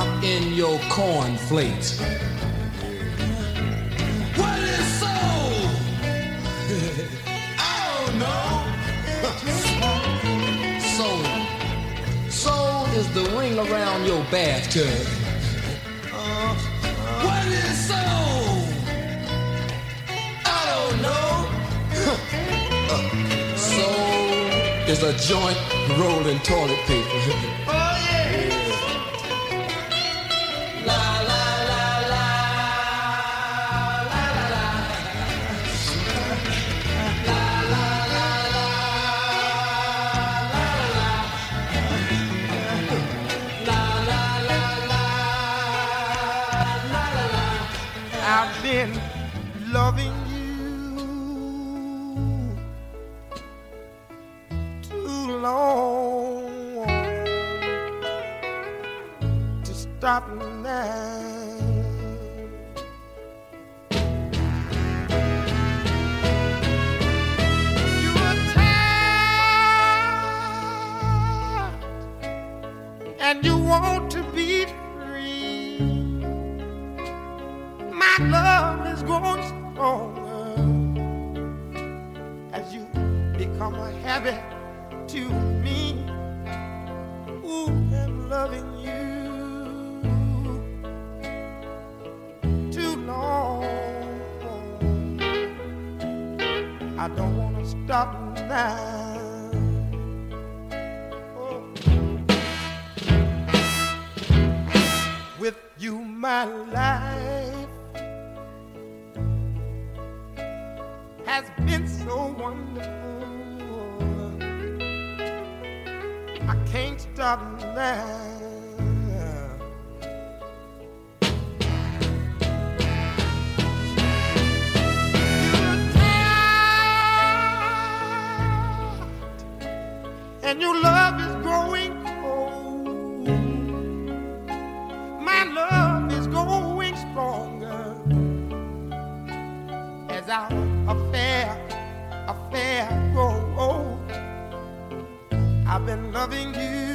pop in your corn flakes. What is soul? I don't know. soul. Soul is the ring around your bathtub. Uh, what is soul? I don't know. Uh, soul is a joint rolling toilet paper. You, my life has been so wonderful. I can't stop now. and your love is growing without a fair, a fair road. I've been loving you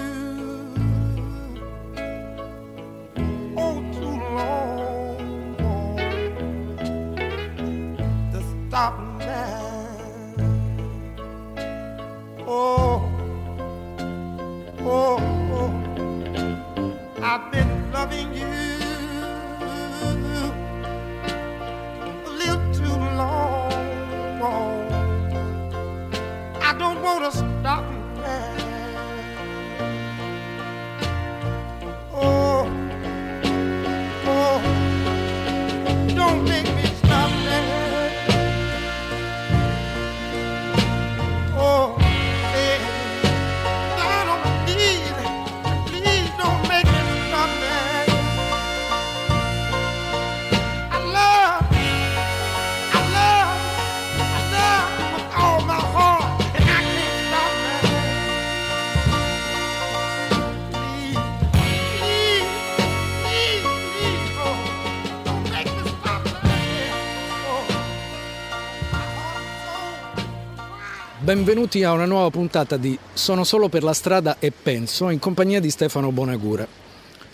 Benvenuti a una nuova puntata di Sono solo per la strada e penso in compagnia di Stefano Bonagura.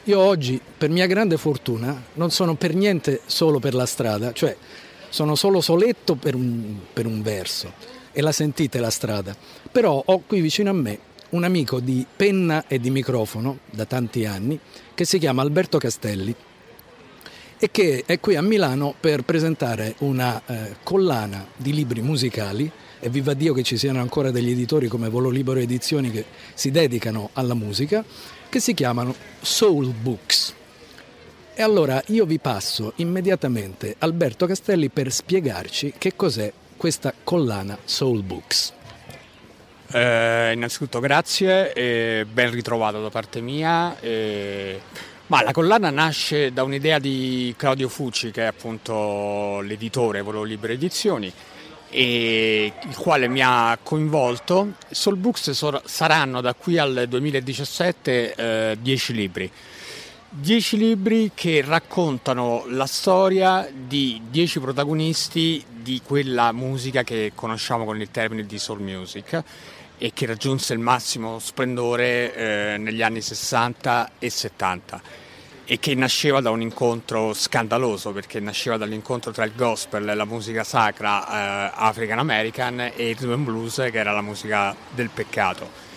Io oggi, per mia grande fortuna, non sono per niente solo per la strada, cioè sono solo soletto per un, per un verso e la sentite la strada. Però ho qui vicino a me un amico di penna e di microfono da tanti anni che si chiama Alberto Castelli e che è qui a Milano per presentare una eh, collana di libri musicali e viva Dio che ci siano ancora degli editori come Volo Libero Edizioni che si dedicano alla musica, che si chiamano Soul Books. E allora io vi passo immediatamente Alberto Castelli per spiegarci che cos'è questa collana Soul Books. Eh, innanzitutto grazie e ben ritrovato da parte mia. Eh, ma la collana nasce da un'idea di Claudio Fucci, che è appunto l'editore Volo Libero Edizioni, e il quale mi ha coinvolto. Soul Books saranno da qui al 2017 10 eh, libri. 10 libri che raccontano la storia di 10 protagonisti di quella musica che conosciamo con il termine di soul music e che raggiunse il massimo splendore eh, negli anni 60 e 70 e che nasceva da un incontro scandaloso perché nasceva dall'incontro tra il gospel, la musica sacra eh, African American e il rhythm and blues che era la musica del peccato.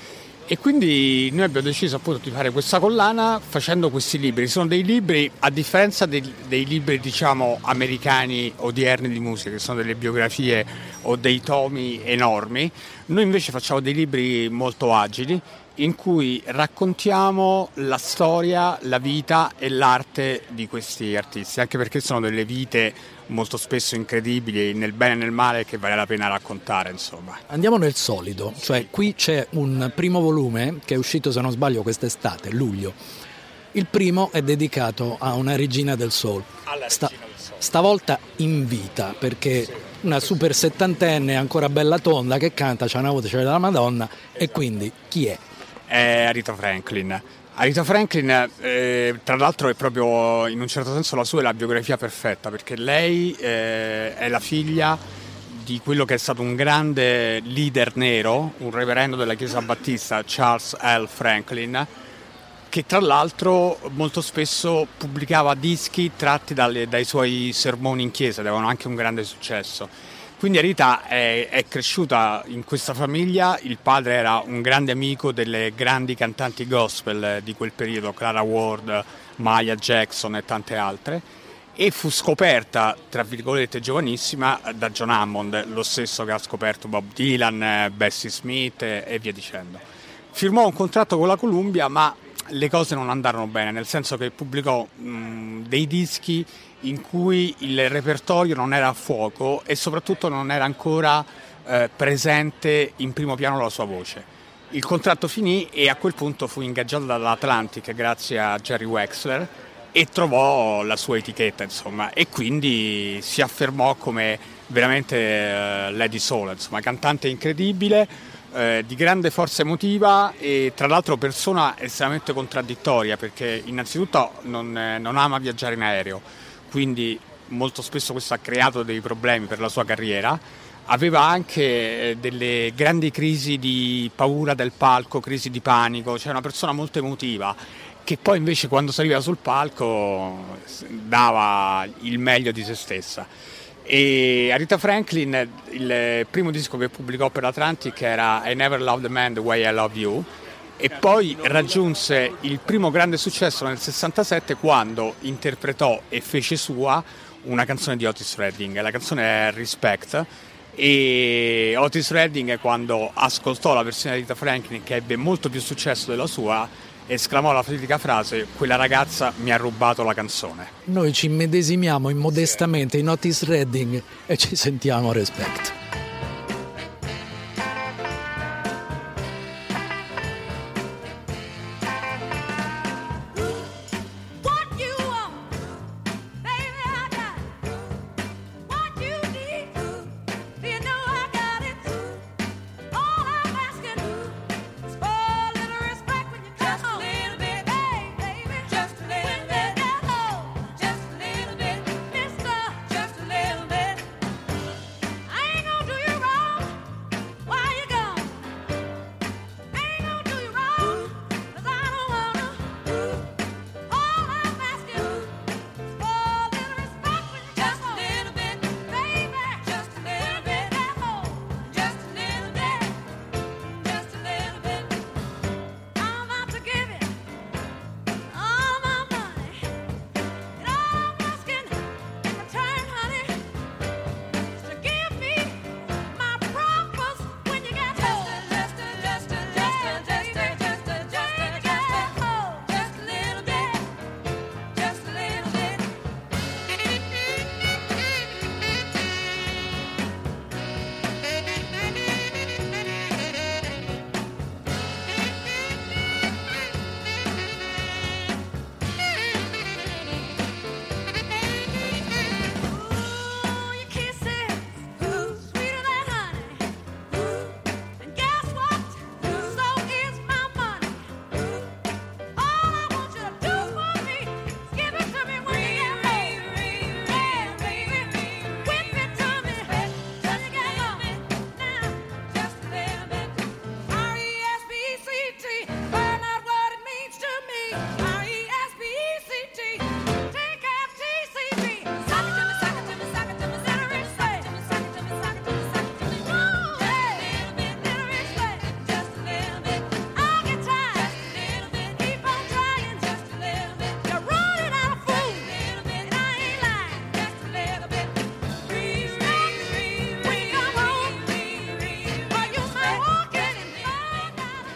E quindi noi abbiamo deciso appunto di fare questa collana facendo questi libri. Sono dei libri, a differenza dei, dei, libri diciamo americani odierni di musica, che sono delle biografie o dei tomi enormi, noi invece facciamo dei libri molto agili in cui raccontiamo la storia, la vita e l'arte di questi artisti, anche perché sono delle vite molto spesso incredibili nel bene e nel male che vale la pena raccontare. Insomma. Andiamo nel solido, cioè qui c'è un primo volume che è uscito se non sbaglio quest'estate, luglio. Il primo è dedicato a una regina del soul. Sta-. Stavolta in vita perché una super settantenne ancora bella tonda che canta, c'è una voce c'è la Madonna e quindi chi è? È Arita Franklin. Arita Franklin, eh, tra l'altro, è proprio in un certo senso la sua è la biografia perfetta perché lei eh, è la figlia di quello che è stato un grande leader nero, un reverendo della Chiesa Battista, Charles L. Franklin, che tra l'altro molto spesso pubblicava dischi tratti dalle, dai suoi sermoni in chiesa, avevano anche un grande successo. Quindi Arita è, è, cresciuta in questa famiglia, il padre era un grande amico delle grandi cantanti gospel di quel periodo, Clara Ward, Maya Jackson e tante altre, e fu scoperta, tra virgolette, giovanissima da John Hammond, lo stesso che ha scoperto Bob Dylan, Bessie Smith e via dicendo. Firmò un contratto con la Columbia, ma le cose non andarono bene, nel senso che pubblicò mh, dei dischi in cui il repertorio non era a fuoco e soprattutto non era ancora eh, presente in primo piano la sua voce. Il contratto finì e a quel punto fu ingaggiato dall'Atlantic grazie a Jerry Wexler e trovò la sua etichetta, insomma, e quindi si affermò come veramente eh, Lady Soul, insomma, cantante incredibile, eh, di grande forza emotiva e tra l'altro persona estremamente contraddittoria perché innanzitutto non, eh, non ama viaggiare in aereo, quindi molto spesso questo ha creato dei problemi per la sua carriera aveva anche eh, delle grandi crisi di paura del palco, crisi di panico, cioè una persona molto emotiva che poi invece quando saliva sul palco dava il meglio di se stessa. E Arita Franklin, il primo disco che pubblicò per Atlantic era I Never Loved a Man the Way I Love You e poi raggiunse il primo grande successo nel 67 quando interpretò e fece sua una canzone di Otis Redding, la canzone è Respect. E Otis Redding quando ascoltò la versione di Rita Franklin che ebbe molto più successo della sua esclamò la fatidica frase quella ragazza mi ha rubato la canzone noi ci immedesimiamo immodestamente in Otis Redding e ci sentiamo respect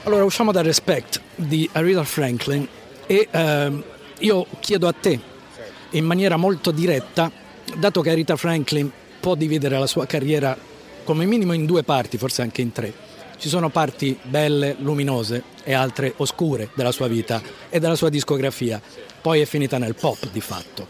Allora usciamo dal Respect di Aretha Franklin e ehm, io chiedo a te in maniera molto diretta, dato che Aretha Franklin può dividere la sua carriera come minimo in due parti, forse anche in tre. Ci sono parti belle, luminose e altre oscure della sua vita e della sua discografia. Poi è finita nel pop di fatto.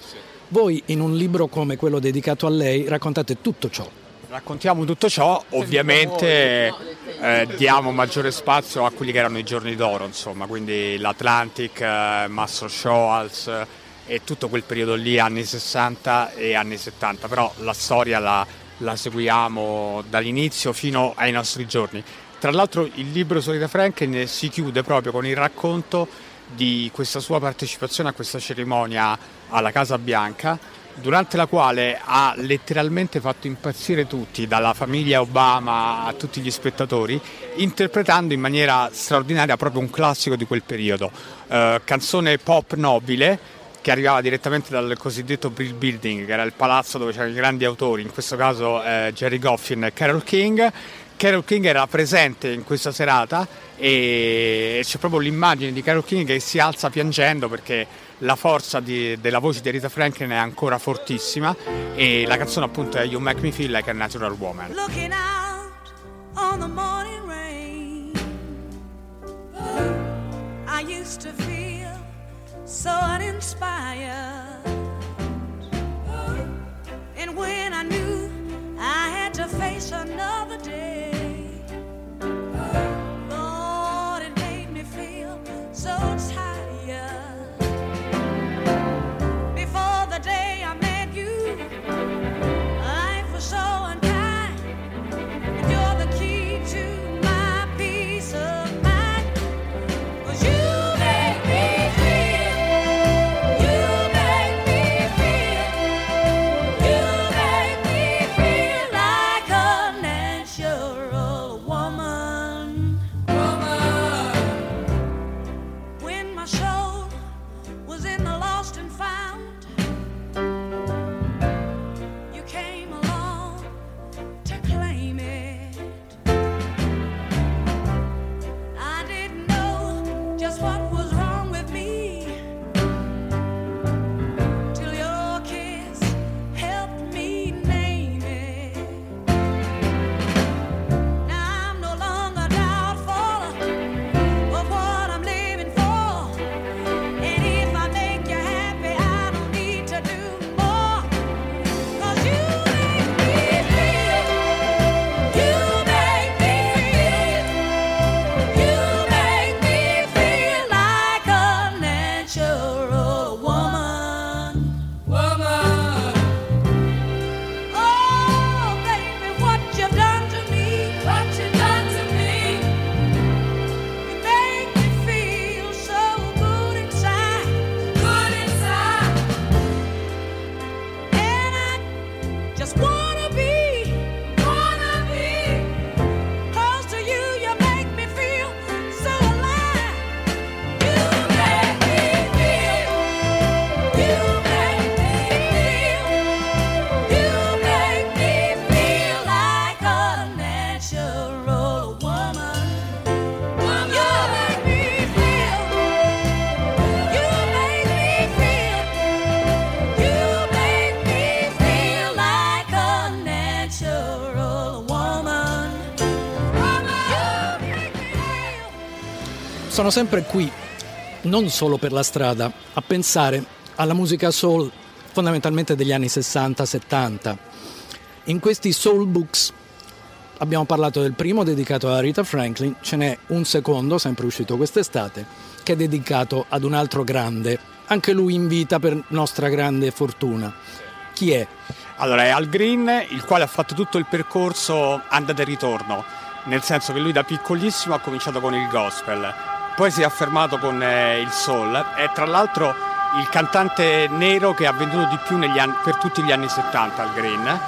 Voi in un libro come quello dedicato a lei raccontate tutto ciò. Raccontiamo tutto ciò, ovviamente eh, diamo maggiore spazio a quelli che erano i giorni d'oro, insomma, quindi l'Atlantic, eh, Mastro Shoals eh, e tutto quel periodo lì, anni 60 e anni 70, però la storia la, la seguiamo dall'inizio fino ai nostri giorni. Tra l'altro il libro Solita Franklin si chiude proprio con il racconto di questa sua partecipazione a questa cerimonia alla Casa Bianca durante la quale ha letteralmente fatto impazzire tutti, dalla famiglia Obama a tutti gli spettatori, interpretando in maniera straordinaria proprio un classico di quel periodo. Eh, canzone pop nobile che arrivava direttamente dal cosiddetto Brill Building, che era il palazzo dove c'erano i grandi autori, in questo caso eh, Jerry Goffin e Carol King. Carol King era presente in questa serata e c'è proprio l'immagine di Carol King che si alza piangendo perché la forza di, della voce di Rita Franklin è ancora fortissima e la canzone appunto è You Make Me Feel Like a Natural Woman. Looking out on the morning rain I used to feel so uninspired And when I knew I had to face another day Sono sempre qui, non solo per la strada, a pensare alla musica soul fondamentalmente degli anni 60-70. In questi soul books abbiamo parlato del primo dedicato a Rita Franklin, ce n'è un secondo, sempre uscito quest'estate, che è dedicato ad un altro grande, anche lui in vita per nostra grande fortuna. Chi è? Allora è Al Green, il quale ha fatto tutto il percorso andata e ritorno, nel senso che lui da piccolissimo ha cominciato con il gospel, poi si è affermato con eh, il soul, è tra l'altro il cantante nero che ha venduto di più anni- per tutti gli anni 70 Al Green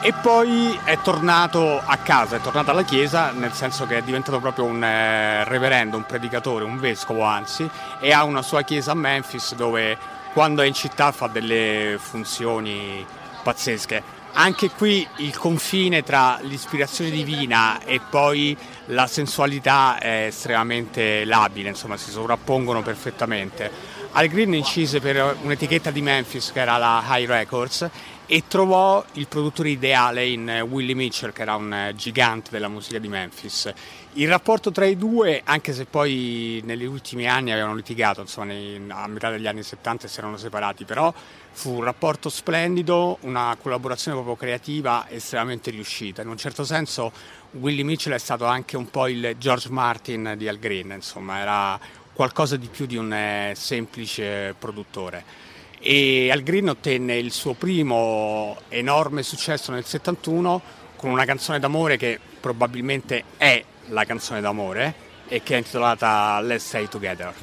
e poi è tornato a casa, è tornato alla chiesa, nel senso che è diventato proprio un eh, reverendo, un predicatore, un vescovo anzi, e ha una sua chiesa a Memphis dove quando è in città fa delle funzioni pazzesche. Anche qui il confine tra l'ispirazione divina e poi la sensualità è estremamente labile, insomma si sovrappongono perfettamente. Al Green incise per un'etichetta di Memphis che era la High Records e trovò il produttore ideale in eh, Willie Mitchell che era un eh, gigante della musica di Memphis. Il rapporto tra i due, anche se poi negli ultimi anni avevano litigato, insomma a metà degli anni 70 si erano separati, però fu un rapporto splendido, una collaborazione proprio creativa estremamente riuscita. In un certo senso Willie Mitchell è stato anche un po' il George Martin di Al Green, insomma era qualcosa di più di un eh, semplice produttore e Al Green ottenne il suo primo enorme successo nel 71 con una canzone d'amore che probabilmente è la canzone d'amore e che è intitolata Let's Stay Together.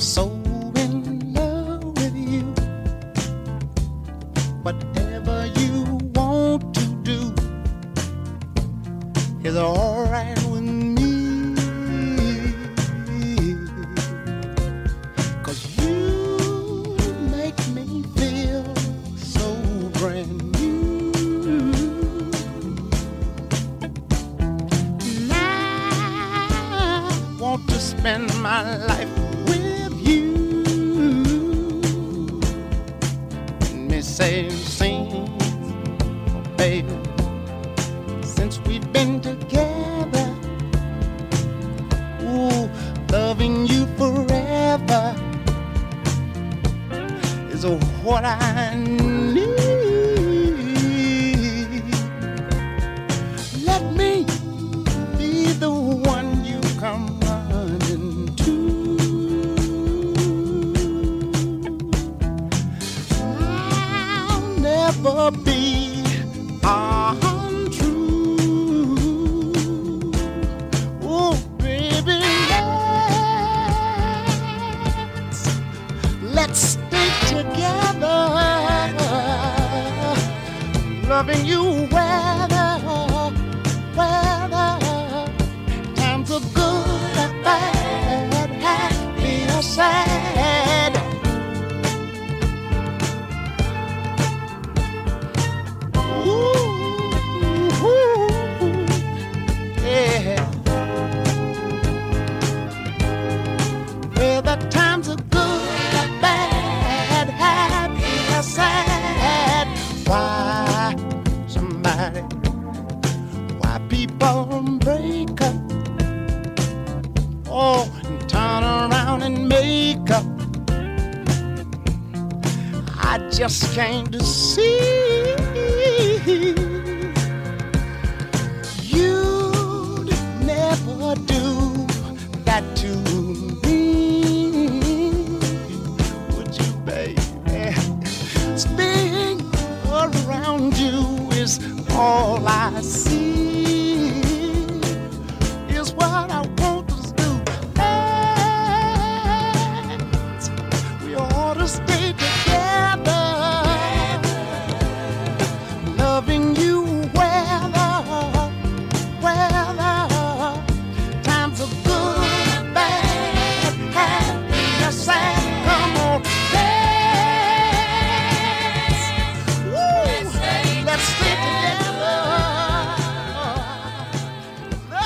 So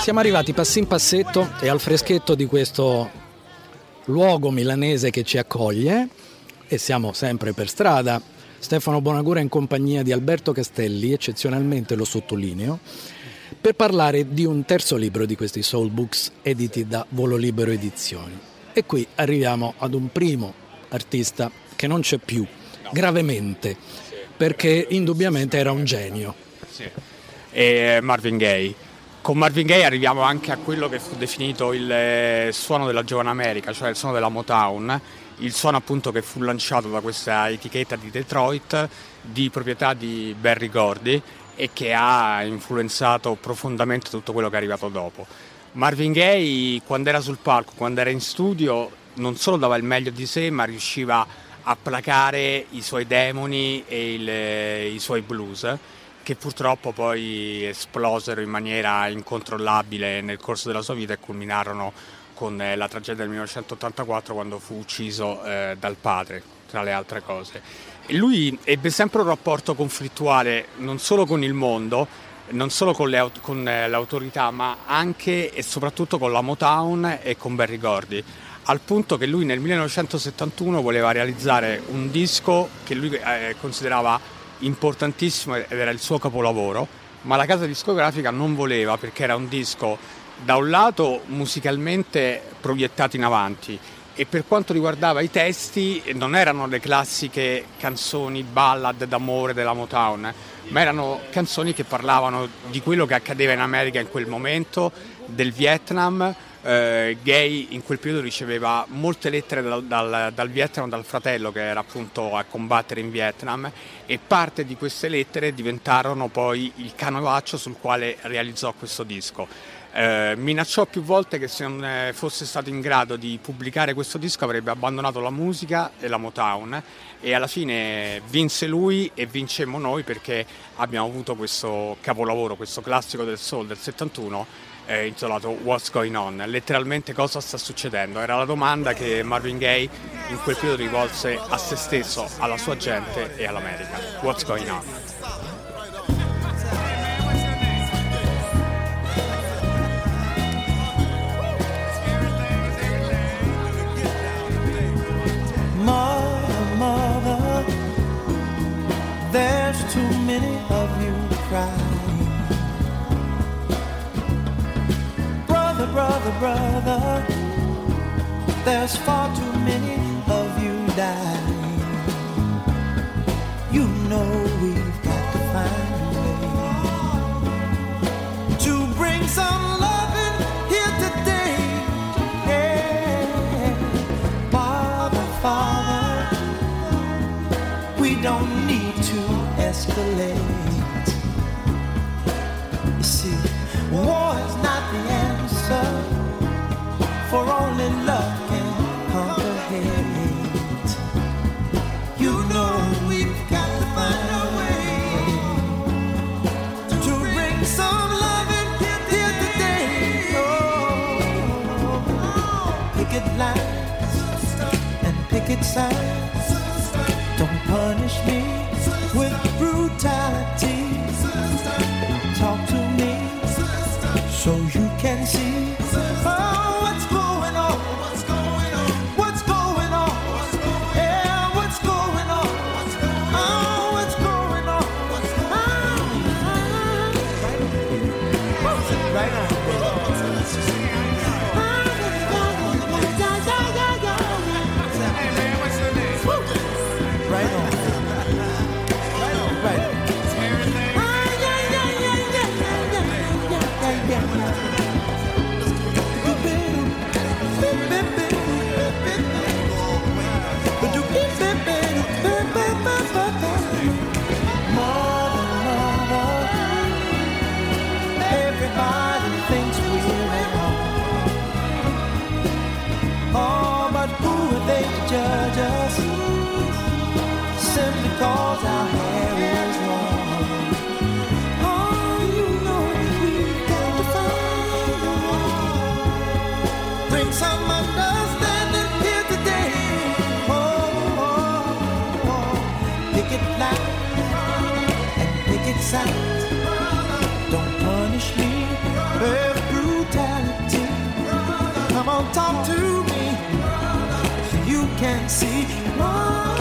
Siamo arrivati passin passetto e al freschetto di questo luogo milanese che ci accoglie e siamo sempre per strada. Stefano Bonagura in compagnia di Alberto Castelli, eccezionalmente lo sottolineo, per parlare di un terzo libro di questi Soul Books editi da Volo Libero Edizioni. E qui arriviamo ad un primo artista che non c'è più, gravemente, perché indubbiamente era un genio. e Marvin Gaye. Con Marvin Gaye arriviamo anche a quello che fu definito il eh, suono della giovane America, cioè il suono della Motown, il suono appunto che fu lanciato da questa etichetta di Detroit di proprietà di Barry Gordy e che ha influenzato profondamente tutto quello che è arrivato dopo. Marvin Gaye quando era sul palco, quando era in studio, non solo dava il meglio di sé, ma riusciva a placare i suoi demoni e il- i suoi blues che purtroppo poi esplosero in maniera incontrollabile nel corso della sua vita e culminarono con eh, la tragedia del 1984 quando fu ucciso eh, dal padre, tra le altre cose. E lui ebbe sempre un rapporto conflittuale non solo con il mondo, non solo con, le con, eh, l'autorità, ma anche e soprattutto con la Motown e con Barry Gordy, al punto che lui nel 1971 voleva realizzare un disco che lui eh, considerava importantissimo ed era il suo capolavoro, ma la casa discografica non voleva perché era un disco da un lato musicalmente proiettato in avanti e per quanto riguardava i testi non erano le classiche canzoni ballad d'amore della Motown, ma erano canzoni che parlavano di quello che accadeva in America in quel momento, del Vietnam. Eh, Gay in quel periodo riceveva molte lettere dal, dal- dal Vietnam, dal fratello che era appunto a combattere in Vietnam e parte di queste lettere diventarono poi il canovaccio sul quale realizzò questo disco. Eh, minacciò più volte che se non eh, fosse stato in grado di pubblicare questo disco avrebbe abbandonato la musica e la Motown e alla fine vinse lui e vincemmo noi perché abbiamo avuto questo capolavoro, questo classico del soul del 71 eh, intitolato What's Going On, letteralmente cosa sta succedendo, era la domanda che Marvin Gaye in quel periodo rivolse a se stesso, alla sua gente e all'America. What's Going On? Mother, there's too many of you crying. Brother, brother, there's far too many of you dying. You know we've got to find a way to bring some loving here today. Yeah. Father, Father, we don't need to escalate. You see, picket lines and picket signs. Don't punish me Oh, Don't punish me with brutality. Come on, talk to me. So you can see. what's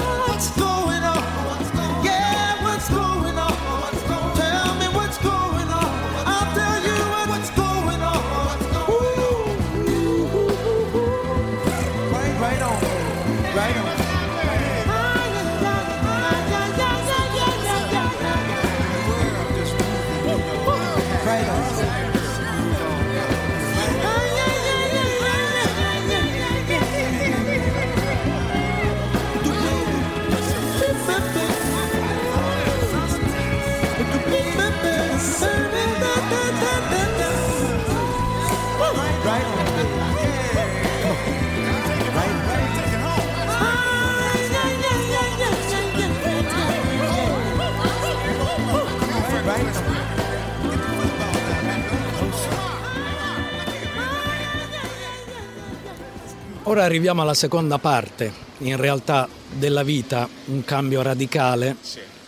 Ora arriviamo alla seconda parte, in realtà della vita, un cambio radicale,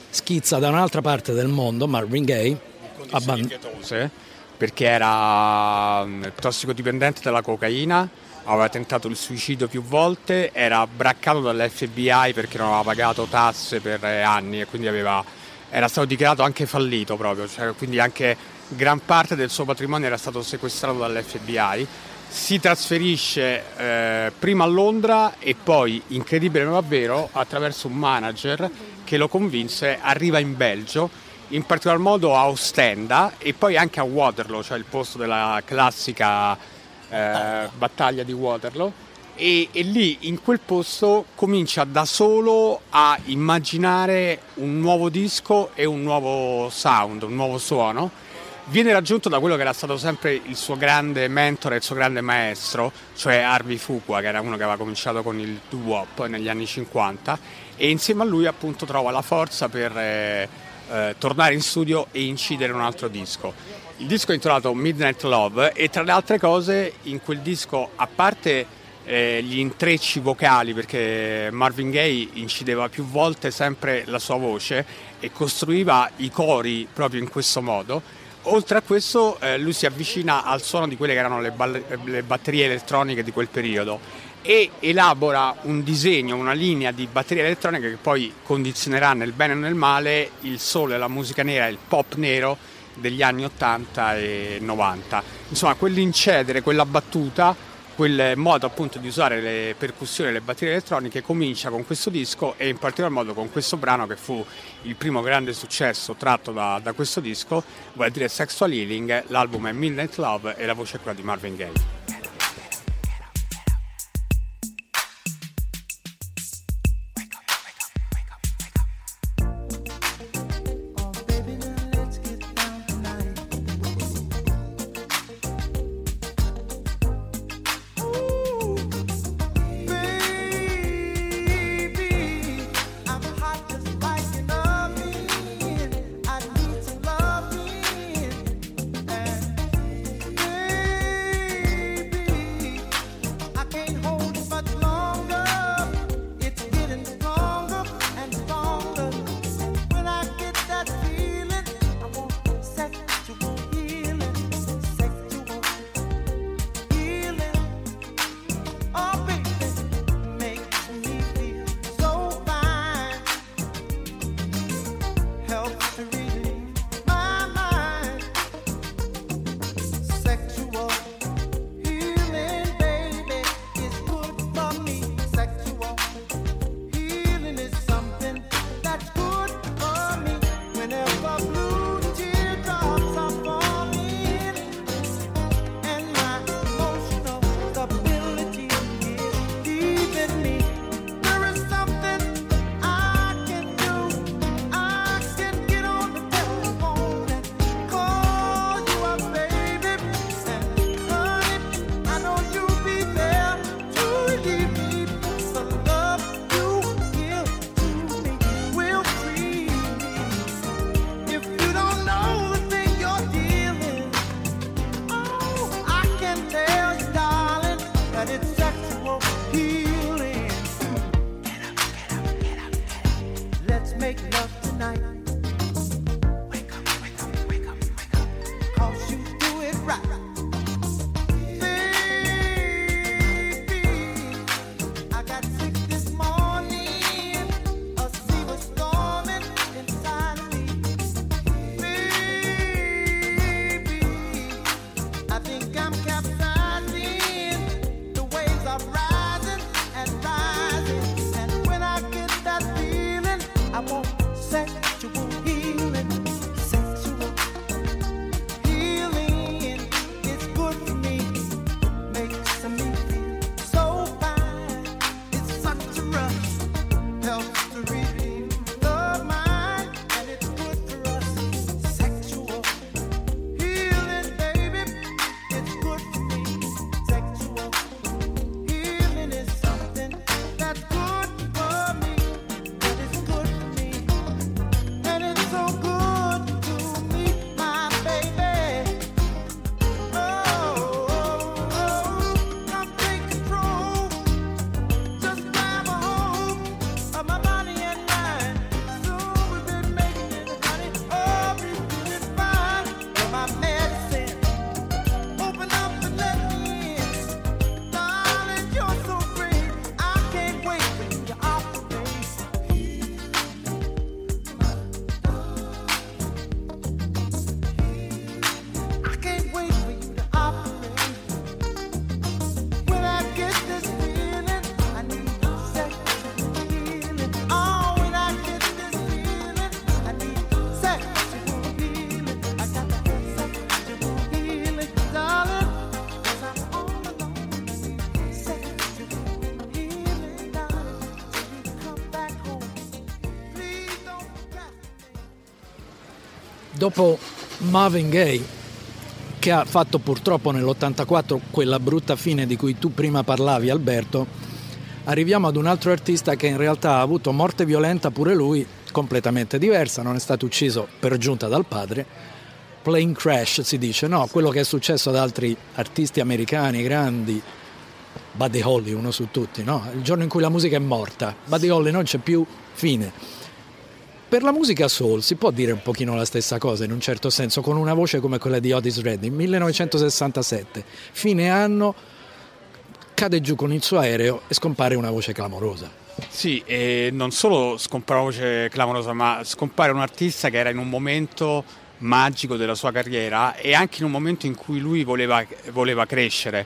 schizza da un'altra parte del mondo, Marvin Gaye, condizioni abban- pietose perché era mm, tossicodipendente dalla cocaina, aveva tentato il suicidio più volte, era braccato dall'FBI perché non aveva pagato tasse per eh, anni e quindi aveva- era stato dichiarato anche fallito proprio, cioè, quindi anche gran parte del suo patrimonio era stato sequestrato dall'FBI. Si trasferisce eh, prima a Londra e poi, incredibile ma vero, attraverso un manager che lo convinse, arriva in Belgio in particolar modo a Ostenda e poi anche a Waterloo, cioè il posto della classica eh, battaglia di Waterloo. E, e lì in quel posto comincia da solo a immaginare un nuovo disco e un nuovo sound, un nuovo suono. Viene raggiunto da quello che era stato sempre il suo grande mentore, il suo grande maestro, cioè Harvey Fuqua, che era uno che aveva cominciato con il doo-wop negli anni 50 e insieme a lui appunto trova la forza per eh, eh, tornare in studio e incidere un altro disco. Il disco è intitolato Midnight Love e tra le altre cose in quel disco, a parte eh, gli intrecci vocali, perché Marvin Gaye incideva più volte sempre la sua voce e costruiva i cori proprio in questo modo, oltre a questo eh, lui si avvicina al suono di quelle che erano le, balle- le batterie elettroniche di quel periodo e elabora un disegno, una linea di batterie elettroniche che poi condizionerà nel bene e nel male il solo e la musica nera, il pop nero degli anni 80 e 90. Insomma, quell'incedere, quella battuta, quel modo appunto di usare le percussioni e le batterie elettroniche comincia con questo disco e in particolar modo con questo brano che fu il primo grande successo tratto da, da questo disco, vuol dire Sexual Healing, l'album è Midnight Love e la voce è quella di Marvin Gaye. Dopo Marvin Gaye, che ha fatto purtroppo nell'84 quella brutta fine di cui tu prima parlavi, Alberto, arriviamo ad un altro artista che in realtà ha avuto morte violenta pure lui, completamente diversa, non è stato ucciso per giunta dal padre. Plane crash si dice, no, quello che è successo ad altri artisti americani grandi, Buddy Holly, uno su tutti, no? Il giorno in cui la musica è morta, Buddy Holly non c'è più, fine. Per la musica soul si può dire un pochino la stessa cosa in un certo senso, con una voce come quella di Otis Redding, 1967, fine anno, cade giù con il suo aereo e scompare una voce clamorosa. Sì, e non solo scompare una voce clamorosa, ma scompare un artista che era in un momento magico della sua carriera e anche in un momento in cui lui voleva, voleva crescere.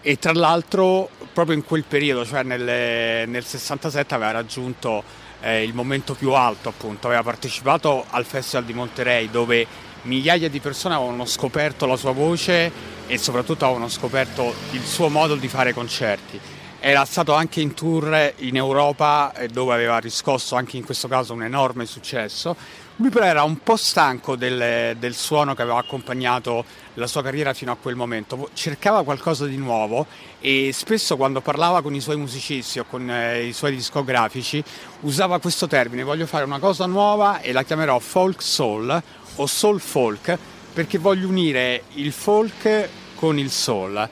E tra l'altro, proprio in quel periodo, cioè nel, nel 67, aveva raggiunto eh, il momento più alto, appunto, aveva partecipato al Festival di Monterey dove migliaia di persone avevano scoperto la sua voce e soprattutto avevano scoperto il suo modo di fare concerti. Era stato anche in tour in Europa eh, dove aveva riscosso anche in questo caso un enorme successo. Lui però era un po' stanco del, del suono che aveva accompagnato la sua carriera fino a quel momento, cercava qualcosa di nuovo e spesso quando parlava con i suoi musicisti o con eh, i suoi discografici usava questo termine, voglio fare una cosa nuova e la chiamerò folk soul o soul folk perché voglio unire il folk con il soul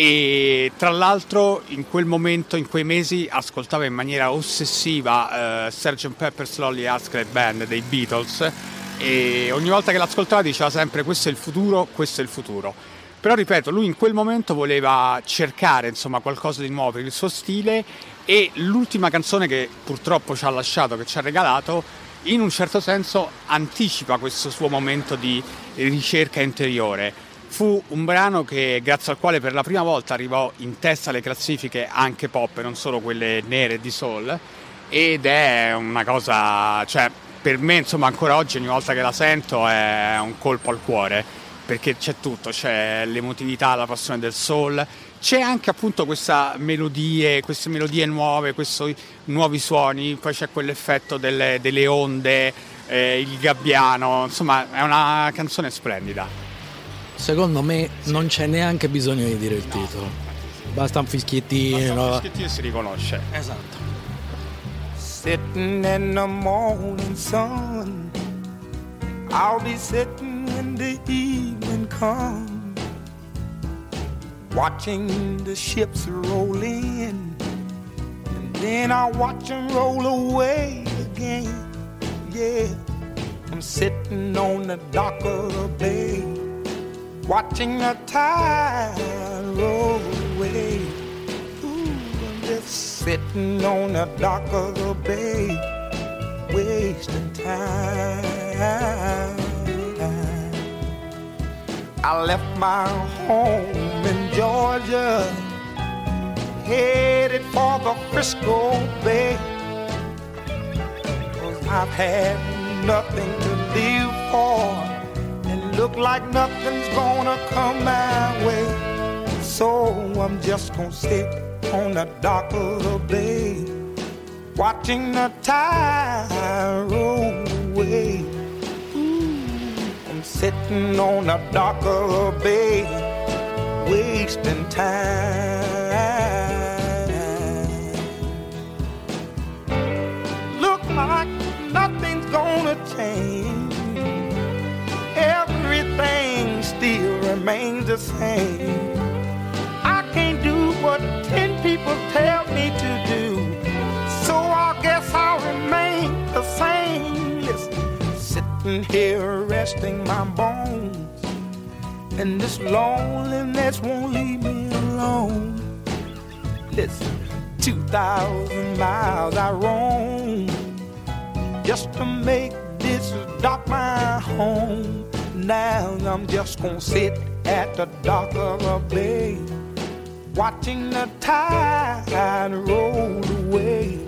e tra l'altro in quel momento, in quei mesi, ascoltava in maniera ossessiva eh, Sgt. Pepper's Lonely Hearts Club Band dei Beatles e ogni volta che l'ascoltava diceva sempre questo è il futuro, questo è il futuro. Però ripeto, lui in quel momento voleva cercare insomma, qualcosa di nuovo per il suo stile e l'ultima canzone che purtroppo ci ha lasciato, che ci ha regalato, in un certo senso anticipa questo suo momento di ricerca interiore fu un brano che, grazie al quale per la prima volta arrivò in testa alle classifiche anche pop, non solo quelle nere di soul, ed è una cosa, cioè per me insomma ancora oggi ogni volta che la sento è un colpo al cuore, perché c'è tutto, c'è l'emotività, la passione del soul, c'è anche appunto melodie, queste melodie nuove, questi nuovi suoni, poi c'è quell'effetto delle, delle onde, eh, il gabbiano, insomma è una canzone splendida. Secondo me non c'è neanche bisogno di dire il titolo. Basta un fischiettino. Basta un fischiettino si riconosce. Esatto. Sitting in the morning sun. I'll be sitting when the evening comes. Watching the ships roll in. And then I'll watch them roll away again. Yeah. I'm sitting on the dock of the bay. Watching the tide roll away. Ooh, I'm just sitting on the dock of the bay, wasting time. I left my home in Georgia, headed for the Frisco Bay. Cause I've had nothing to live for look like nothing's gonna come my way. So I'm just gonna sit on the dock of the bay, watching the tide roll away. I'm sitting on the dock of the bay, wasting time. Look like nothing's gonna change. Remains the same. I can't do what ten people tell me to do. So I guess I'll remain the same. Listen, sitting here resting my bones. And this loneliness won't leave me alone. Listen, 2,000 miles I roam just to make this dock my home. Now I'm just gonna sit at the dock of a bay, watching the tide roll away.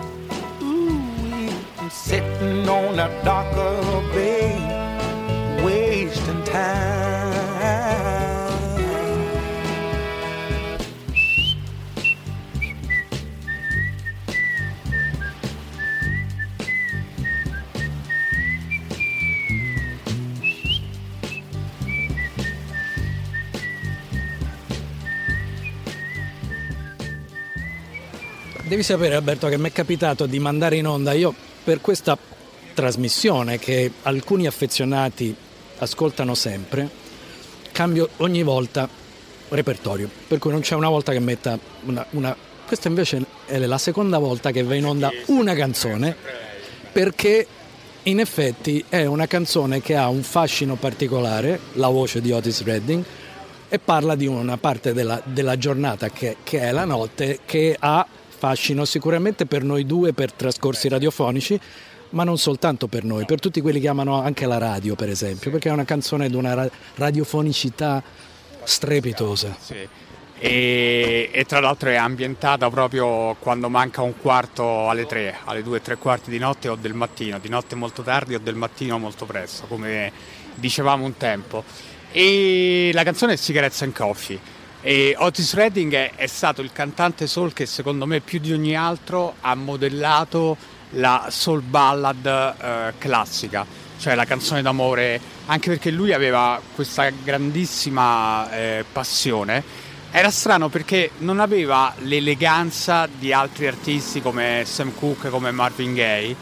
Ooh, I'm sitting on the dock of a bay, wasting time. Devi sapere Alberto che mi è capitato di mandare in onda io per questa trasmissione che alcuni affezionati ascoltano sempre, cambio ogni volta repertorio, per cui non c'è una volta che metta una, una- Questa invece è la seconda volta che va in onda una canzone perché in effetti è una canzone che ha un fascino particolare, la voce di Otis Redding, e parla di una parte della, della giornata che, che è la notte, che ha fascino sicuramente per noi due per trascorsi radiofonici, ma non soltanto per noi, per tutti quelli che amano anche la radio, per esempio, perché è una canzone di una ra- radiofonicità strepitosa. Sì. E, e tra l'altro è ambientata proprio quando manca un quarto alle tre, alle due e tre quarti di notte o del mattino, di notte molto tardi o del mattino molto presto, come dicevamo un tempo. E la canzone è Cigarettes and Coffee. E Otis Redding è, è stato il cantante soul che secondo me più di ogni altro ha modellato la soul ballad eh, classica, cioè la canzone d'amore, anche perché lui aveva questa grandissima eh, passione. Era strano perché non aveva l'eleganza di altri artisti come Sam Cooke, come Marvin Gaye,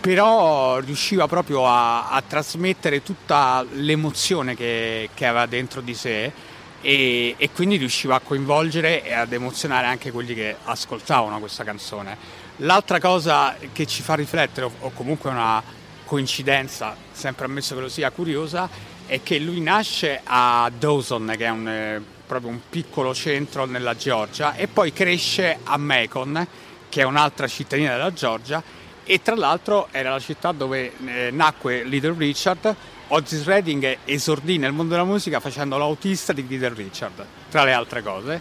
però riusciva proprio a, a trasmettere tutta l'emozione che, che aveva dentro di sé e, e quindi riusciva a coinvolgere e ad emozionare anche quelli che ascoltavano questa canzone. L'altra cosa che ci fa riflettere, o- comunque una coincidenza, sempre ammesso che lo sia curiosa, è che lui nasce a Dawson, che è un, eh, proprio un piccolo centro nella Georgia, e poi cresce a Macon, che è un'altra cittadina della Georgia, e tra l'altro era la città dove eh, nacque Little Richard. Otis Redding esordì nel mondo della musica facendo l'autista di Little Richard, tra le altre cose,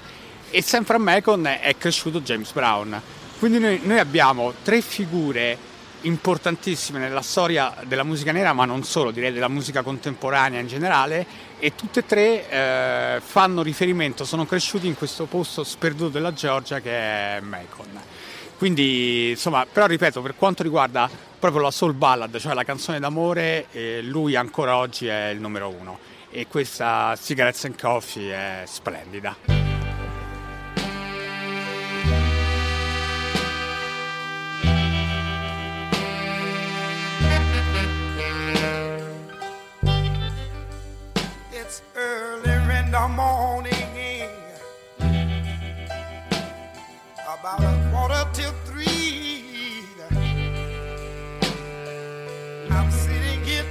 e sempre a Macon è cresciuto James Brown. Quindi noi, noi abbiamo tre figure importantissime nella storia della musica nera, ma non solo, direi della musica contemporanea in generale, e tutte e tre eh, fanno riferimento, sono cresciuti in questo posto sperduto della Georgia che è Macon. Quindi, insomma, però ripeto, per quanto riguarda proprio la soul ballad, cioè la canzone d'amore, eh, lui ancora oggi è il numero uno. E questa Cigarettes and Coffee è splendida.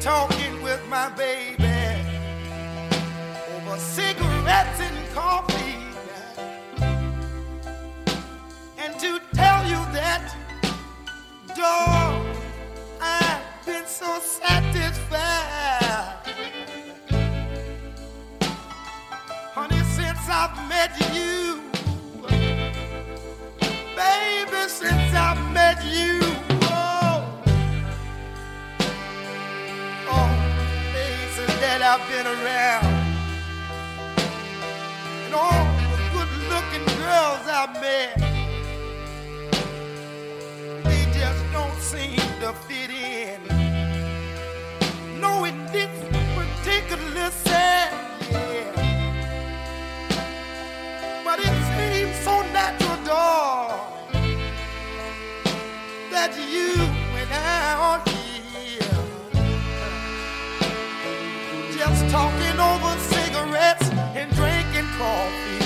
Talking with my baby over cigarettes and coffee. And to tell you that, dog, I've been so satisfied. Honey, since I've met you, baby, since I've met you, I've been around, and all the good-looking girls I've met, they just don't seem to fit. In coffee.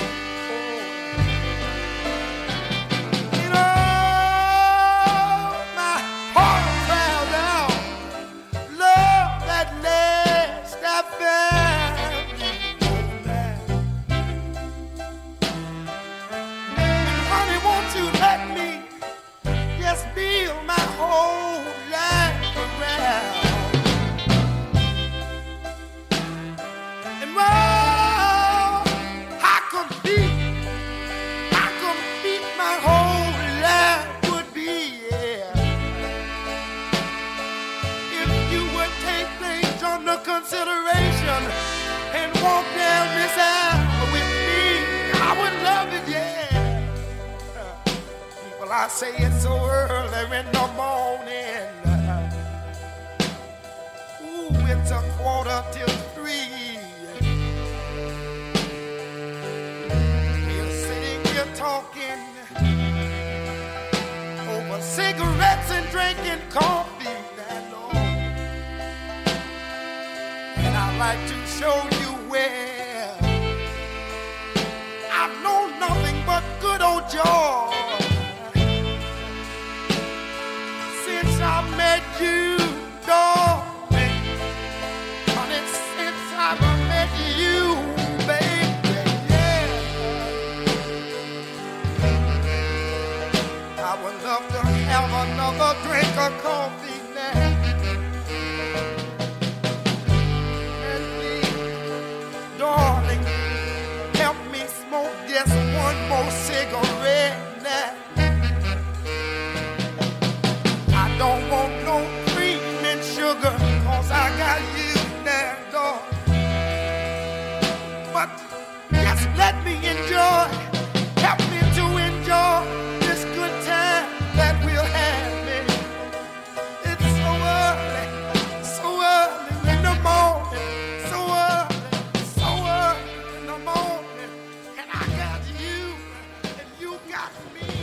I say it's so early in the morning. Ooh, it's a quarter till three. We're sitting here talking over cigarettes and drinking coffee that long. And I'd like to show you where I know nothing but good old joy. Another drink of coffee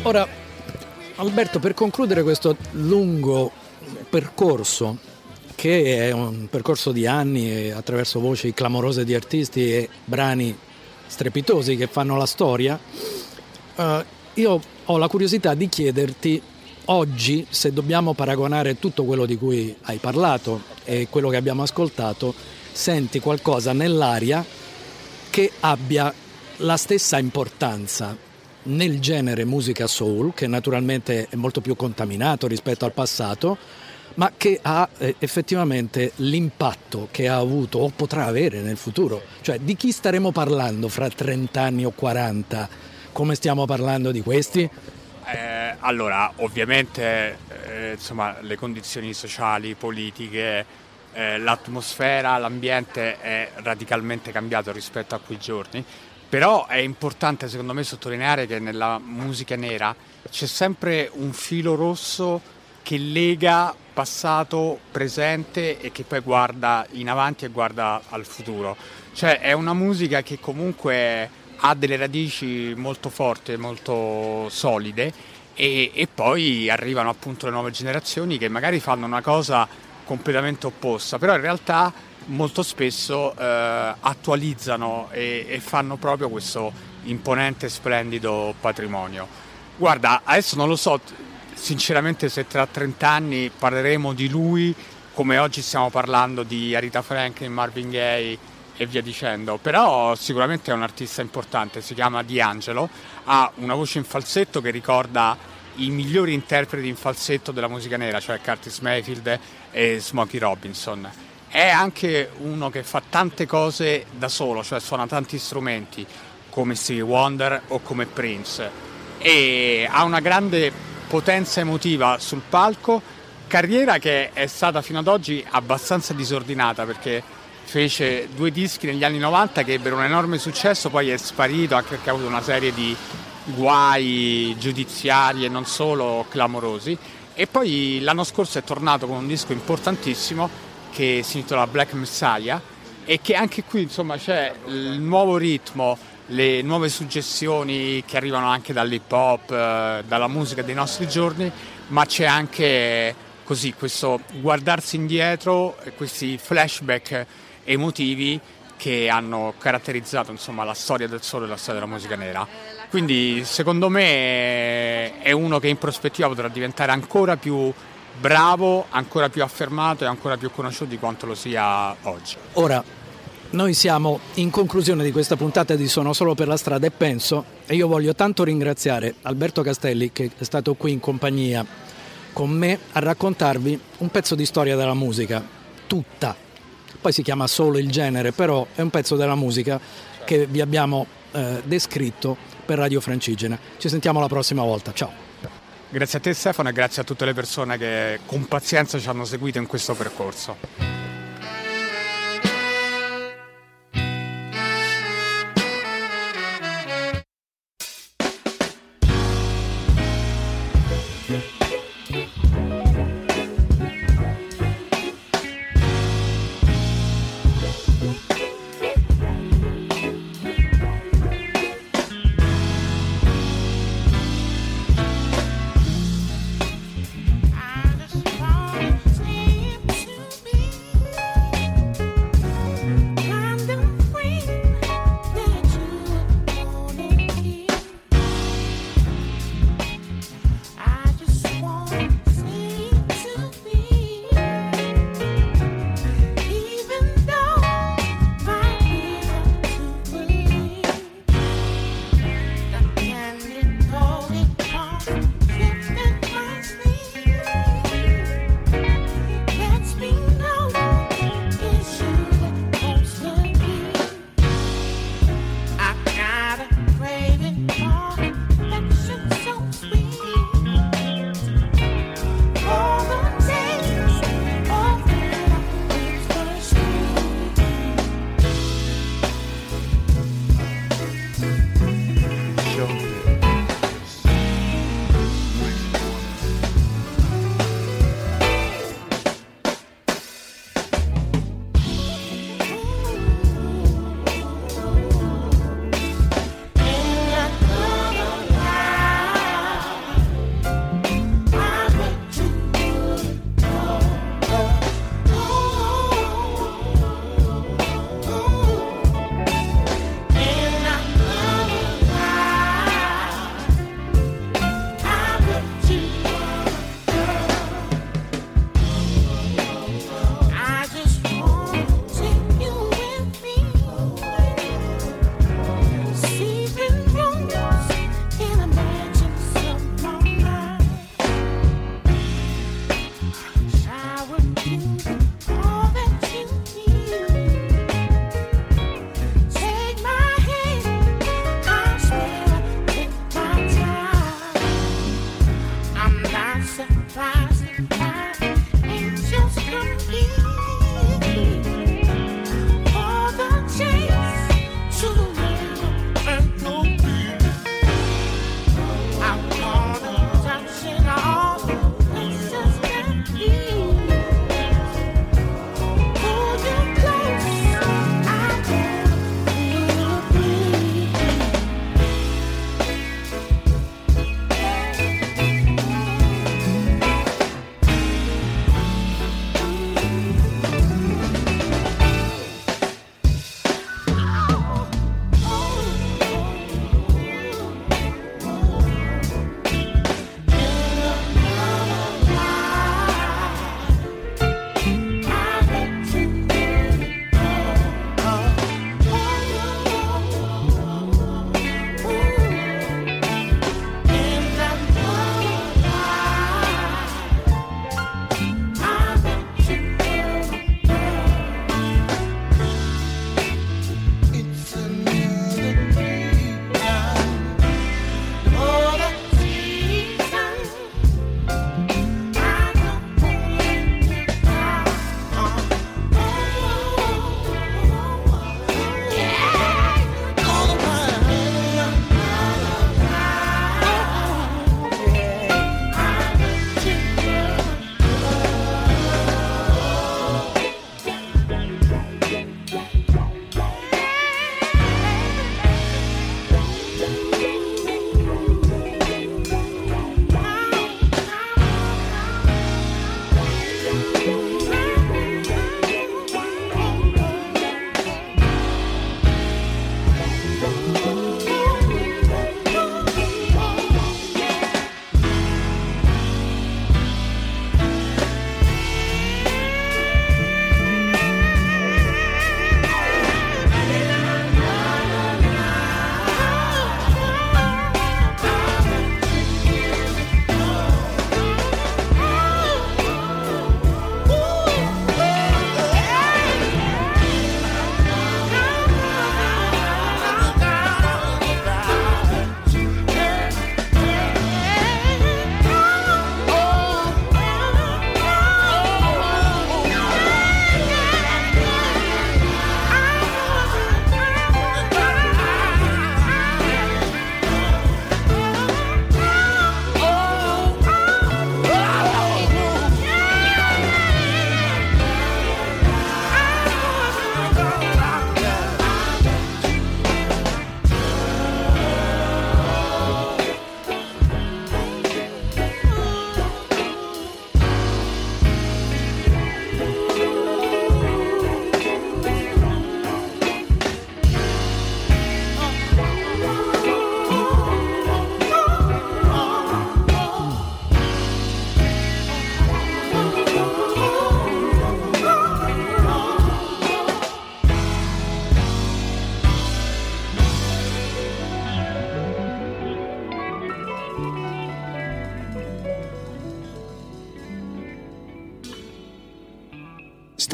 Ora, Alberto, per concludere questo lungo percorso, che è un percorso di anni attraverso voci clamorose di artisti e brani strepitosi che fanno la storia, eh, io ho la curiosità di chiederti oggi se dobbiamo paragonare tutto quello di cui hai parlato e quello che abbiamo ascoltato, senti qualcosa nell'aria che abbia la stessa importanza nel genere musica soul, che naturalmente è molto più contaminato rispetto al passato, ma che ha eh, effettivamente l'impatto che ha avuto o potrà avere nel futuro. Cioè di chi staremo parlando fra 30 anni o 40? Come stiamo parlando di questi? Eh, allora, ovviamente eh, insomma, le condizioni sociali, politiche, eh, l'atmosfera, l'ambiente è radicalmente cambiato rispetto a quei giorni, però è importante secondo me sottolineare che nella musica nera c'è sempre un filo rosso che lega passato, presente e che poi guarda in avanti e guarda al futuro. Cioè è una musica che comunque ha delle radici molto forti, molto solide e, e poi arrivano appunto le nuove generazioni che magari fanno una cosa completamente opposta, però in realtà molto spesso eh, attualizzano e, e fanno proprio questo imponente, splendido patrimonio. Guarda, adesso non lo so sinceramente se tra 30 anni parleremo di lui come oggi stiamo parlando di Arita Franklin, Marvin Gaye e via dicendo, però sicuramente è un artista importante, si chiama D'Angelo, ha una voce in falsetto che ricorda i migliori interpreti in falsetto della musica nera, cioè Curtis Mayfield e Smokey Robinson. È anche uno che fa tante cose da solo, cioè suona tanti strumenti, come Stevie Wonder o come Prince, e ha una grande potenza emotiva sul palco, carriera che è stata fino ad oggi abbastanza disordinata perché fece due dischi negli anni 90 che ebbero un enorme successo, poi è sparito anche perché ha avuto una serie di guai giudiziari e non solo clamorosi. E poi l'anno scorso è tornato con un disco importantissimo che si intitola Black Messiah e che anche qui insomma c'è il nuovo ritmo, le nuove suggestioni che arrivano anche dall'hip hop, eh, dalla musica dei nostri giorni, ma c'è anche così questo guardarsi indietro, questi flashback emotivi che hanno caratterizzato insomma, la storia del solo e la storia della musica nera. Quindi secondo me è uno che in prospettiva potrà diventare ancora più bravo, ancora più affermato e ancora più conosciuto di quanto lo sia oggi. Ora, noi siamo in conclusione di questa puntata di Sono solo per la strada e penso, e io voglio tanto ringraziare Alberto Castelli che è stato qui in compagnia con me a raccontarvi un pezzo di storia della musica, tutta. Poi si chiama solo il genere, però è un pezzo della musica che vi abbiamo eh, descritto per Radio Francigena. Ci sentiamo la prossima volta, ciao. Grazie a te Stefano e grazie a tutte le persone che con pazienza ci hanno seguito in questo percorso.